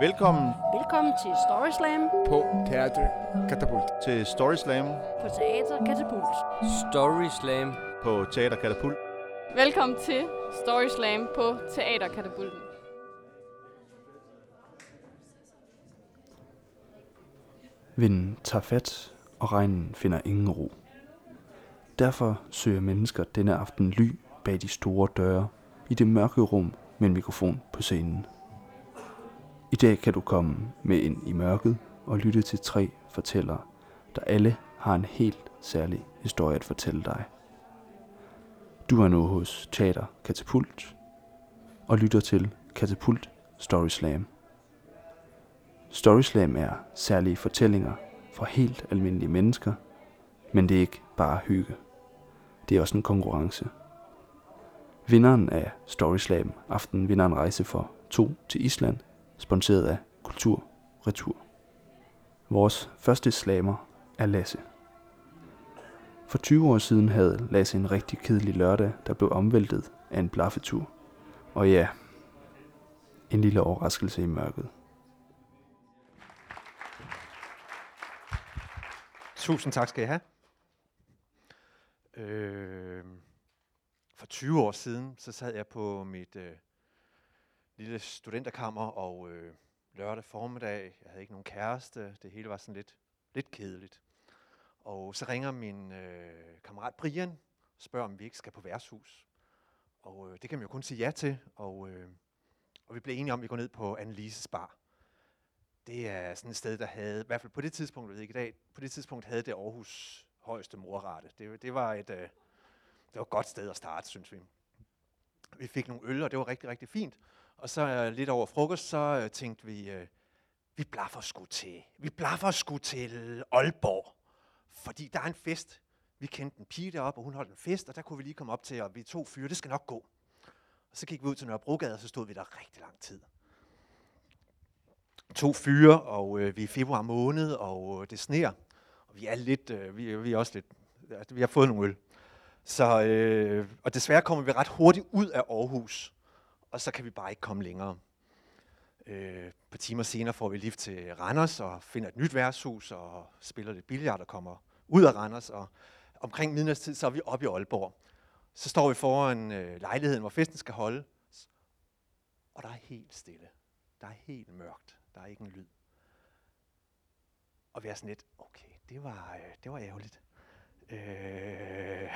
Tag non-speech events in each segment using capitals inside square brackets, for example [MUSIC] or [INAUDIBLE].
Velkommen Velkommen til Story Slam på Teater Katapult. til Story Slam på Teater Katapult. Story Slam. på Teater Katapult. Velkommen til Story Slam på Teaterkatapulten. Vinden tager fat, og regnen finder ingen ro. Derfor søger mennesker denne aften ly bag de store døre i det mørke rum med en mikrofon på scenen. I dag kan du komme med ind i mørket og lytte til tre fortællere, der alle har en helt særlig historie at fortælle dig. Du er nu hos Teater Katapult og lytter til Katapult Story Slam. Story Slam er særlige fortællinger fra helt almindelige mennesker, men det er ikke bare hygge. Det er også en konkurrence. Vinderen af Story Slam aften vinder en rejse for to til Island, sponsoreret af Kultur Retur. Vores første slammer er Lasse. For 20 år siden havde Lasse en rigtig kedelig lørdag, der blev omvæltet af en blaffetur. Og ja, en lille overraskelse i mørket. Tusind tak skal I have. Øh, for 20 år siden, så sad jeg på mit øh, lille studenterkammer, og øh, lørdag formiddag, jeg havde ikke nogen kæreste, det hele var sådan lidt, lidt kedeligt. Og så ringer min øh, kammerat Brian, og spørger, om vi ikke skal på værtshus. Og øh, det kan man jo kun sige ja til, og, øh, og vi blev enige om, at vi går ned på Annelises bar det er sådan et sted, der havde, i hvert fald på det tidspunkt, jeg ved ikke i dag, på det tidspunkt havde det Aarhus højeste morrate. Det, det, var et, øh, det var et godt sted at starte, synes vi. Vi fik nogle øl, og det var rigtig, rigtig fint. Og så øh, lidt over frokost, så øh, tænkte vi, øh, vi blaffer sgu til, vi blaffer sgu til Aalborg. Fordi der er en fest. Vi kendte en pige deroppe, og hun holdt en fest, og der kunne vi lige komme op til, og vi to fyre, det skal nok gå. Og så gik vi ud til Nørrebrogade, og så stod vi der rigtig lang tid to fyre, og øh, vi er i februar måned, og øh, det sneer. Og vi er lidt, øh, vi, vi er også lidt, altså, vi har fået nogle øl. Så, øh, og desværre kommer vi ret hurtigt ud af Aarhus, og så kan vi bare ikke komme længere. Øh, et par timer senere får vi lift til Randers og finder et nyt værtshus og spiller lidt billard og kommer ud af Randers. Og omkring midnatstid, så er vi oppe i Aalborg. Så står vi foran øh, lejligheden, hvor festen skal holde, og der er helt stille. Der er helt mørkt. Der er ikke en lyd. Og vi er sådan lidt, okay, det var, øh, det var ærgerligt. Øh,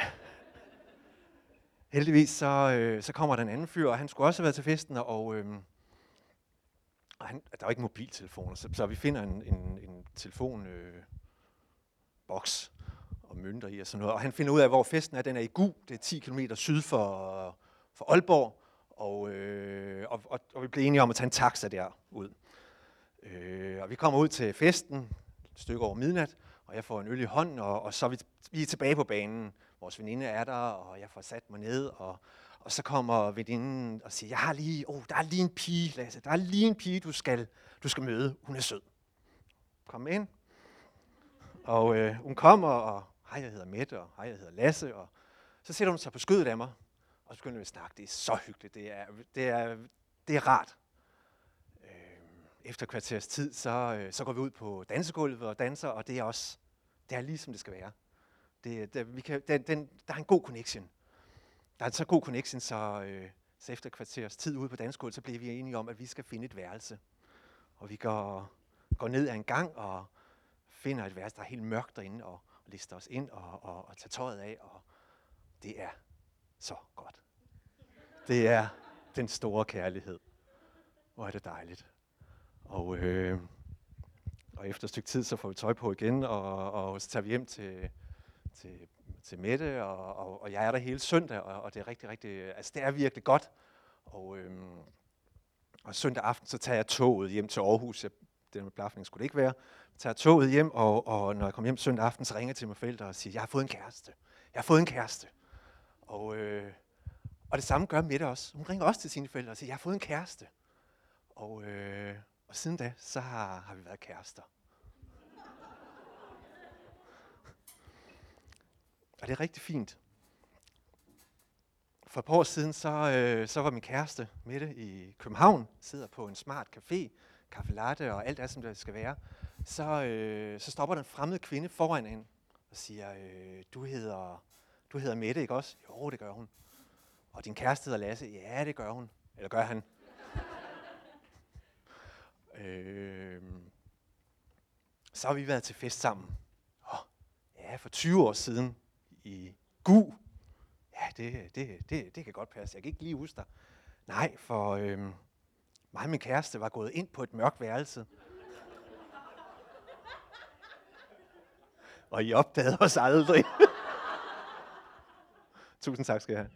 heldigvis så, øh, så kommer den anden fyr, og han skulle også have været til festen, og, øh, og han, der var ikke mobiltelefoner, så, så vi finder en, en, en telefon øh, boks og mønter i og sådan noget. Og han finder ud af, hvor festen er. Den er i Gu, det er 10 km syd for, for Aalborg, og, øh, og, og, og vi blev enige om at tage en taxa derud. Øh, og vi kommer ud til festen, et stykke over midnat, og jeg får en øl i hånden, og, og så er vi, vi er tilbage på banen. Vores veninde er der, og jeg får sat mig ned, og, og så kommer veninden og siger, jeg har lige, oh, der er lige en pige, Lasse, der er lige en pige, du skal, du skal møde. Hun er sød. Kom ind. Og øh, hun kommer, og hej, jeg hedder Mette, og hej, jeg hedder Lasse, og så sætter hun sig på skødet af mig, og så begynder vi at snakke. Det er så hyggeligt, det er, det er, det er rart øh, efter kvarters tid, så, øh, så går vi ud på dansegulvet og danser, og det er også det er lige som det skal være. Det, det, vi kan, den, den, der er en god connection. Der er en så god connection, så, øh, så efter kvarters tid ude på dansegulvet, så bliver vi enige om, at vi skal finde et værelse. Og vi går, går ned ad en gang og finder et værelse, der er helt mørkt derinde, og, og lister os ind og, og, og tager tøjet af, og det er så godt. Det er den store kærlighed. Hvor er det dejligt. Og, øh, og efter et stykke tid, så får vi tøj på igen, og, og så tager vi hjem til, til, til Mette, og, og, og jeg er der hele søndag, og, og det er rigtig, rigtig, altså det er virkelig godt. Og, øhm, og søndag aften, så tager jeg toget hjem til Aarhus. Jeg, den med blafning skulle det ikke være. Jeg tager toget hjem, og, og når jeg kommer hjem søndag aften, så ringer jeg til mine forældre og siger, jeg har fået en kæreste. Jeg har fået en kæreste. Og, øh, og det samme gør Mette også. Hun ringer også til sine forældre og siger, jeg har fået en kæreste. Og, øh, og siden da, så har, har vi været kærester. Og det er rigtig fint. For et par år siden, så, øh, så var min kæreste Mette i København, sidder på en smart café, kaffe latte og alt det, som det skal være. Så, øh, så stopper den en fremmed kvinde foran hende og siger, øh, du, hedder, du hedder Mette, ikke også? Jo, det gør hun. Og din kæreste hedder Lasse? Ja, det gør hun. Eller gør han? [LAUGHS] øh, så har vi været til fest sammen. Oh, ja, for 20 år siden i Gu. Ja, det, det, det, det kan godt passe. Jeg kan ikke lige huske dig. Nej, for øhm, mig og min kæreste var gået ind på et mørkt værelse. Og I opdagede os aldrig. [LAUGHS] Tusind tak skal jeg have.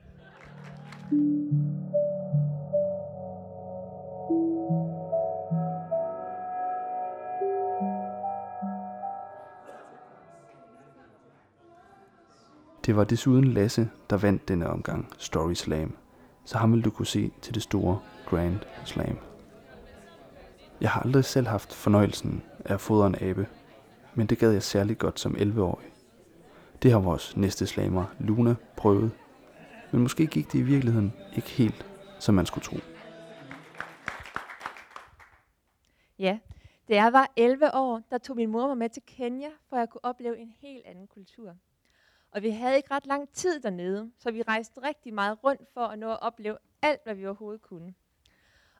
Det var desuden Lasse, der vandt denne omgang Story Slam, så ham vil du kunne se til det store Grand Slam. Jeg har aldrig selv haft fornøjelsen af at fodre en abe, men det gad jeg særlig godt som 11-årig. Det har vores næste slamer, Luna, prøvet, men måske gik det i virkeligheden ikke helt, som man skulle tro. Ja, da jeg var 11 år, der tog min mor mig med til Kenya, for at kunne opleve en helt anden kultur. Og vi havde ikke ret lang tid dernede, så vi rejste rigtig meget rundt for at nå at opleve alt, hvad vi overhovedet kunne.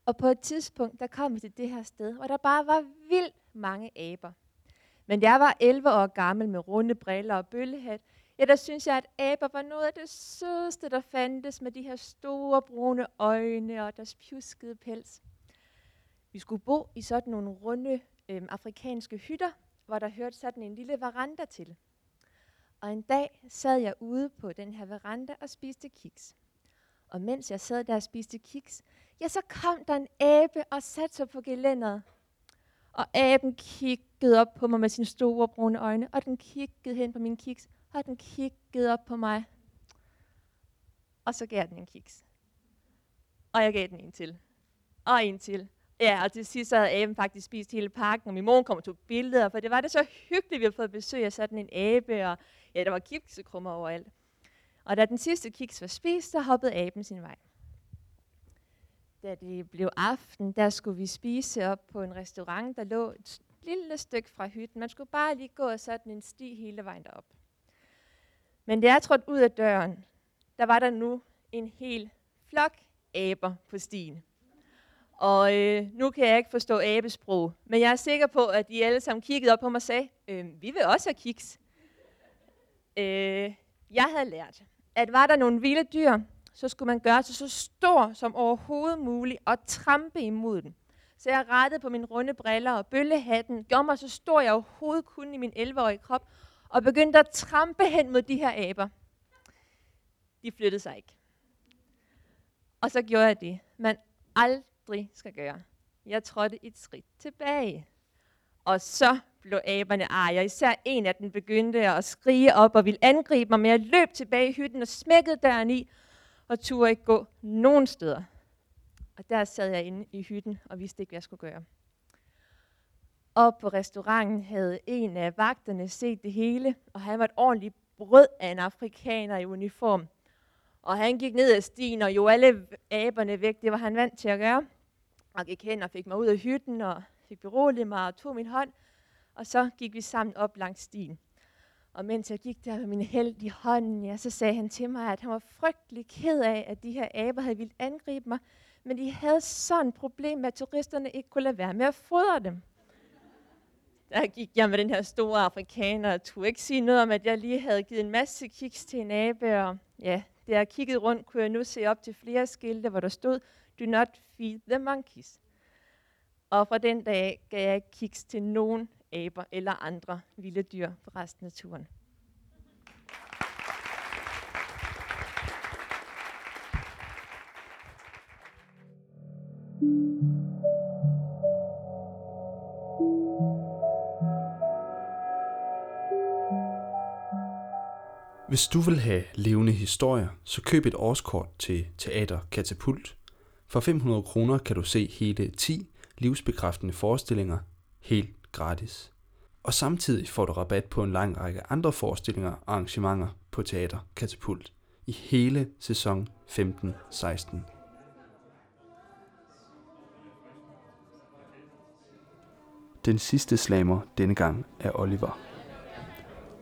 Og på et tidspunkt, der kom vi til det her sted, hvor der bare var vildt mange aber. Men jeg var 11 år gammel med runde briller og bøllehat. Ja, der synes jeg, at aber var noget af det sødeste, der fandtes med de her store brune øjne og deres pjuskede pels. Vi skulle bo i sådan nogle runde øhm, afrikanske hytter, hvor der hørte sådan en lille veranda til. Og en dag sad jeg ude på den her veranda og spiste kiks. Og mens jeg sad der og spiste kiks, ja, så kom der en abe og satte sig på gelænderet. Og aben kiggede op på mig med sine store brune øjne, og den kiggede hen på min kiks, og den kiggede op på mig. Og så gav jeg den en kiks. Og jeg gav den en til. Og en til. Ja, og til sidst så havde aben faktisk spist hele pakken, og min mor kom og tog billeder, for det var det så hyggeligt, vi havde fået besøg af sådan en abe, og ja, der var kiksekrummer overalt. Og da den sidste kiks var spist, så hoppede aben sin vej. Da det blev aften, der skulle vi spise op på en restaurant, der lå et lille stykke fra hytten. Man skulle bare lige gå sådan en sti hele vejen derop. Men da jeg trådte ud af døren, der var der nu en hel flok aber på stien. Og øh, nu kan jeg ikke forstå abesprog, men jeg er sikker på, at de alle sammen kiggede op på mig og sagde, øh, vi vil også have kiks. Øh, jeg havde lært, at var der nogle vilde dyr, så skulle man gøre sig så stor som overhovedet muligt og trampe imod den. Så jeg rettede på mine runde briller og bøllehatten, gjorde mig så stor jeg overhovedet kunne i min 11-årige krop, og begyndte at trampe hen mod de her aber. De flyttede sig ikke. Og så gjorde jeg det, man aldrig skal gøre. Jeg trådte et skridt tilbage. Og så blev aberne arg, og især en af dem begyndte at skrige op og ville angribe mig, men jeg løb tilbage i hytten og smækkede døren i, og turde ikke gå nogen steder. Og der sad jeg inde i hytten og vidste ikke, hvad jeg skulle gøre. Og på restauranten havde en af vagterne set det hele, og han var et ordentligt brød af en afrikaner i uniform. Og han gik ned ad stien og jo alle aberne væk, det var han vant til at gøre. Og gik hen og fik mig ud af hytten og fik beroliget mig og tog min hånd. Og så gik vi sammen op langs stien. Og mens jeg gik der med min held i hånden, ja, så sagde han til mig, at han var frygtelig ked af, at de her aber havde vildt angribe mig. Men de havde sådan et problem med, at turisterne ikke kunne lade være med at fodre dem. Der gik jeg med den her store afrikaner og turde ikke sige noget om, at jeg lige havde givet en masse kiks til en abe. Og ja, da jeg kiggede rundt, kunne jeg nu se op til flere skilte, hvor der stod, Do not feed the monkeys. Og fra den dag gav jeg kiks til nogen aber eller andre vilde dyr på resten af turen. Hvis du vil have levende historier, så køb et årskort til Teater Katapult. For 500 kroner kan du se hele 10 livsbekræftende forestillinger helt gratis. Og samtidig får du rabat på en lang række andre forestillinger og arrangementer på Teater Katapult. i hele sæson 15-16. Den sidste slammer denne gang er Oliver.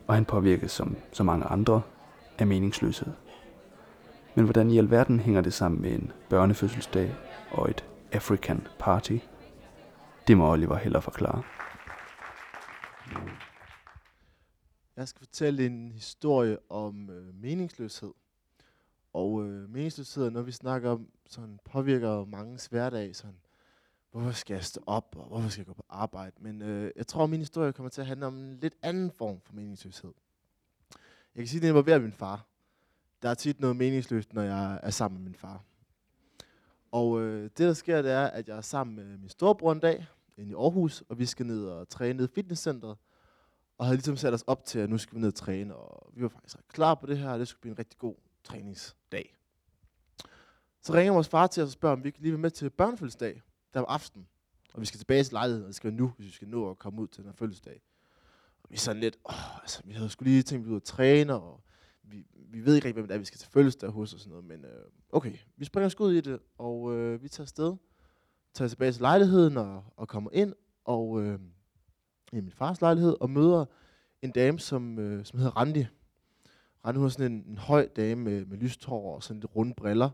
Og han påvirkes som så mange andre af meningsløshed. Men hvordan i alverden hænger det sammen med en børnefødselsdag og et African Party? Det må Oliver heller forklare. Jeg skal fortælle en historie om øh, meningsløshed. Og øh, meningsløshed, når vi snakker om, sådan påvirker mange hverdag, sådan, hvorfor skal jeg stå op, og hvorfor skal jeg gå på arbejde? Men øh, jeg tror, at min historie kommer til at handle om en lidt anden form for meningsløshed. Jeg kan sige, at det involverer min far. Der er tit noget meningsløst, når jeg er sammen med min far. Og øh, det, der sker, det er, at jeg er sammen med min storebror en dag, inde i Aarhus, og vi skal ned og træne ned i fitnesscenteret og havde ligesom sat os op til, at nu skal vi ned og træne, og vi var faktisk ret klar på det her, og det skulle blive en rigtig god træningsdag. Så ringer vores far til os og spørger, om vi kan lige være med til børnefødselsdag, der var aften. Og vi skal tilbage til lejligheden, og det skal være nu, hvis vi skal nå at komme ud til den her fødselsdag. Og vi er sådan lidt, åh, altså, vi havde skulle lige tænkt, at vi ud og træne, og vi, vi ved ikke rigtig, hvem det er, vi skal til fødselsdag hos og sådan noget, men øh, okay, vi springer skud i det, og øh, vi tager afsted, tager tilbage til lejligheden og, og kommer ind, og øh, i min fars lejlighed og møder en dame, som, øh, som hedder Randi. Randi hun er sådan en, en høj dame med, med lyst hår og sådan lidt runde briller.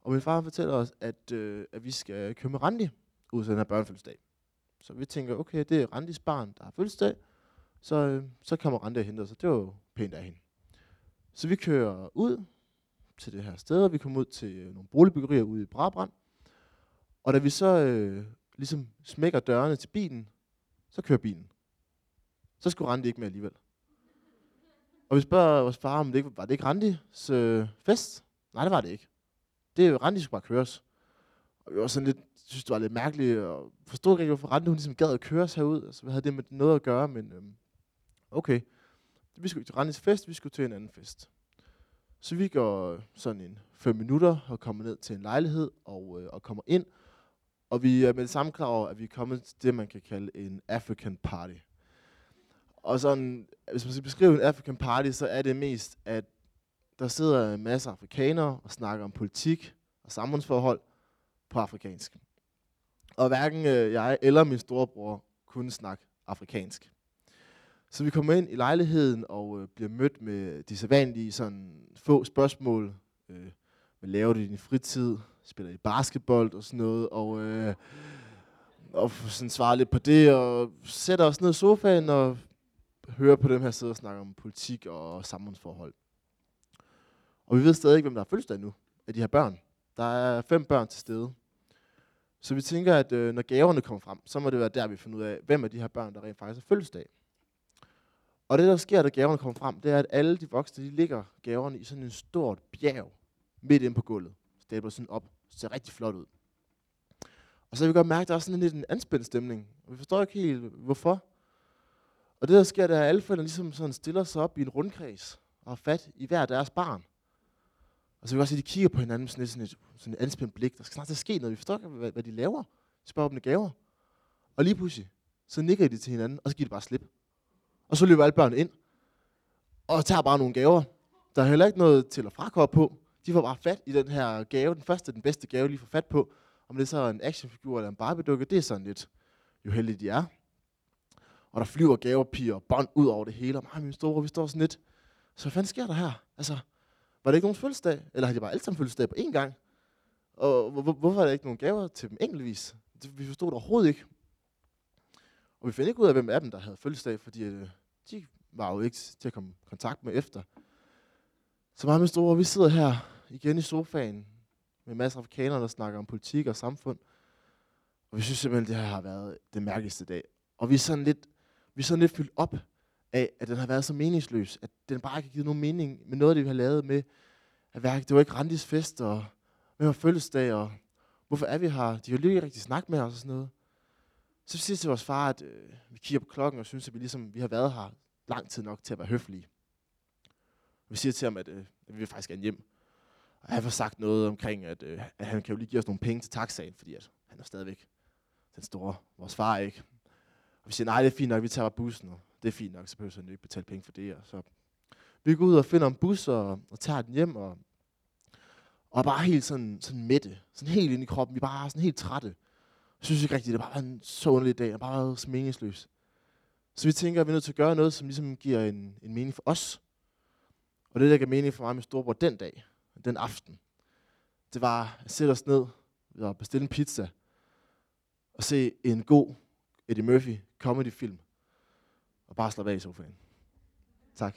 Og min far fortæller os, at, øh, at vi skal køre med Randi ud til den her børnefødselsdag. Så vi tænker, okay, det er Randis barn, der har fødselsdag. Så, øh, så kommer Randi og henter os, og det var jo pænt af hende. Så vi kører ud til det her sted, og vi kommer ud til øh, nogle boligbyggerier ude i Brabrand. Og da vi så øh, ligesom smækker dørene til bilen, så kører bilen. Så skulle Randi ikke med alligevel. Og vi spørger vores far, om det ikke var det ikke Randis øh, fest? Nej, det var det ikke. Det er Randi skulle bare køres. Og vi var sådan lidt, synes det var lidt mærkeligt, og forstod ikke, hvorfor Randi hun ligesom gad at køre os herud. Altså, vi havde det med noget at gøre, men øhm, okay. Vi skulle til Randis fest, vi skulle til en anden fest. Så vi går sådan en 5 minutter og kommer ned til en lejlighed og, øh, og kommer ind. Og vi er med det samme klar over, at vi er kommet til det, man kan kalde en African Party. Og sådan, hvis man skal beskrive en African Party, så er det mest, at der sidder en masse afrikanere og snakker om politik og samfundsforhold på afrikansk. Og hverken øh, jeg eller min storebror kunne snakke afrikansk. Så vi kommer ind i lejligheden og øh, bliver mødt med de sædvanlige sådan få spørgsmål. Øh, hvad laver du i din fritid? Spiller i basketball og sådan noget. Og, øh, og sådan svarer lidt på det, og sætter os ned i sofaen og hører på dem her sidde og snakke om politik og samfundsforhold. Og vi ved stadig ikke, hvem der har fødselsdag nu af de her børn. Der er fem børn til stede. Så vi tænker, at øh, når gaverne kommer frem, så må det være der, vi finder ud af, hvem af de her børn, der rent faktisk har fødselsdag. Og det, der sker, da gaverne kommer frem, det er, at alle de voksne, de ligger gaverne i sådan en stort bjerg midt inde på gulvet. Stabler sådan op. Det ser rigtig flot ud. Og så kan vi godt mærke, at der er sådan lidt en anspændt stemning. Og vi forstår ikke helt, hvorfor. Og det, der sker, det er, at alle forældre ligesom sådan stiller sig op i en rundkreds og har fat i hver deres barn. Og så vil vi også se, at de kigger på hinanden med sådan et, sådan et, sådan et anspændt blik. Der skal snart til at ske noget. Vi forstår ikke, hvad, hvad de laver. De spørger dem gaver. Og lige pludselig, så nikker de til hinanden, og så giver de bare slip. Og så løber alle børn ind, og tager bare nogle gaver. Der er heller ikke noget til at frakøre på. De får bare fat i den her gave. Den første, den bedste gave, lige får fat på. Om det er så en actionfigur eller en Barbie-dukke, det er sådan lidt, jo heldige de er. Og der flyver gavepiger og bånd ud over det hele. Og mig min store, vi står sådan lidt. Så hvad fanden sker der her? Altså, var det ikke nogen fødselsdag? Eller har de bare alle sammen fødselsdag på én gang? Og hvor, hvorfor er der ikke nogen gaver til dem enkeltvis? Det, vi forstod det overhovedet ikke. Og vi fandt ikke ud af, hvem af dem, der havde fødselsdag, fordi øh, de var jo ikke til at komme i kontakt med efter. Så meget med store, vi sidder her igen i sofaen med masser af afrikanere, der snakker om politik og samfund. Og vi synes simpelthen, det her har været det mærkeligste dag. Og vi er sådan lidt, vi er sådan lidt fyldt op af, at den har været så meningsløs, at den bare ikke har givet nogen mening med noget af det, vi har lavet med, at det var ikke Randis fest, og hvem har fødselsdag, og hvorfor er vi her? De har jo ikke rigtig snakket med os og sådan noget. Så siger til vores far, at øh, vi kigger på klokken og synes, at vi, ligesom, vi har været her lang tid nok til at være høflige. Vi siger til ham, at, øh, at vi vil faktisk gerne hjem. Og han får sagt noget omkring, at, øh, at han kan jo lige give os nogle penge til taxaen, fordi at han er stadigvæk den store. Vores far ikke. Og vi siger, nej, det er fint nok, vi tager bussen, og det er fint nok, så behøver han ikke betale penge for det. Og så Vi går ud og finder en bus og, og tager den hjem, og, og bare helt sådan, sådan mætte. Sådan helt ind i kroppen. Vi er bare sådan helt trætte. Jeg synes ikke rigtigt, det bare var en så underlig dag, og bare så meningsløs. Så vi tænker, at vi er nødt til at gøre noget, som ligesom giver en, en mening for os. Og det, der gav mening for mig med storebror den dag, den aften, det var at sætte os ned og bestille en pizza, og se en god Eddie Murphy comedy-film, og bare slappe af i sofaen. Tak.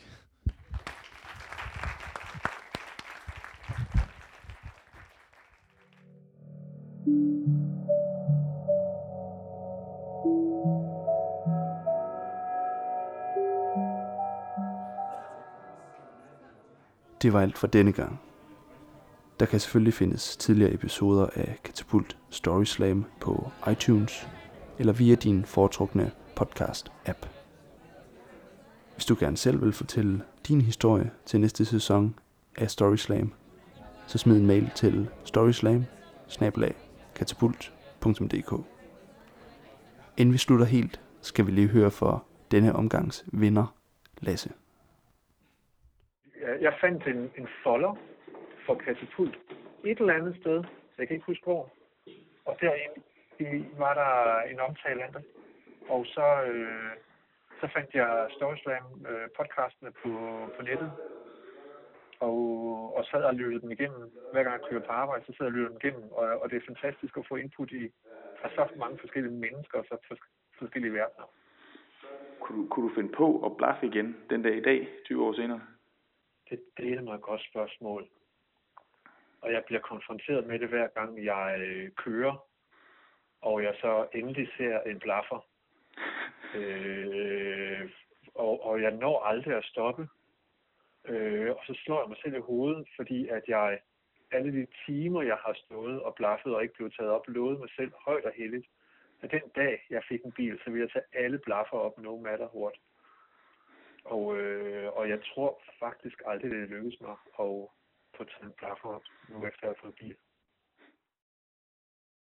Det var alt for denne gang. Der kan selvfølgelig findes tidligere episoder af Katapult Story Slam på iTunes eller via din foretrukne podcast-app. Hvis du gerne selv vil fortælle din historie til næste sæson af Story Slam, så smid en mail til storyslam Inden vi slutter helt, skal vi lige høre for denne omgangs vinder, Lasse. Jeg- Jeg fandt en, en folder for katapult et eller andet sted, så jeg kan ikke huske hvor. Og derinde i, var der en omtale af det. Og så, øh, så fandt jeg Storyslam øh, podcastene på, på nettet. Og, og sad og lyttede dem igennem. Hver gang jeg kører på arbejde, så sidder jeg og lytter dem igennem. Og, og det er fantastisk at få input i fra så mange forskellige mennesker og så fors- forskellige verdener. Kunne du, kunne du finde på at blaffe igen den dag i dag, 20 år senere? Det, det er et godt spørgsmål. Og jeg bliver konfronteret med det hver gang jeg øh, kører, og jeg så endelig ser en blaffer. [LAUGHS] Øh, og, og jeg når aldrig at stoppe. Øh, og så slår jeg mig selv i hovedet, fordi at jeg alle de timer, jeg har stået og blaffet og ikke blevet taget op, lovede mig selv højt og heldigt, at den dag, jeg fik en bil, så ville jeg tage alle blaffer op, no matter what. Og, øh, og jeg tror faktisk aldrig, det lykkedes mig at på et en nu efter jeg har fået bil.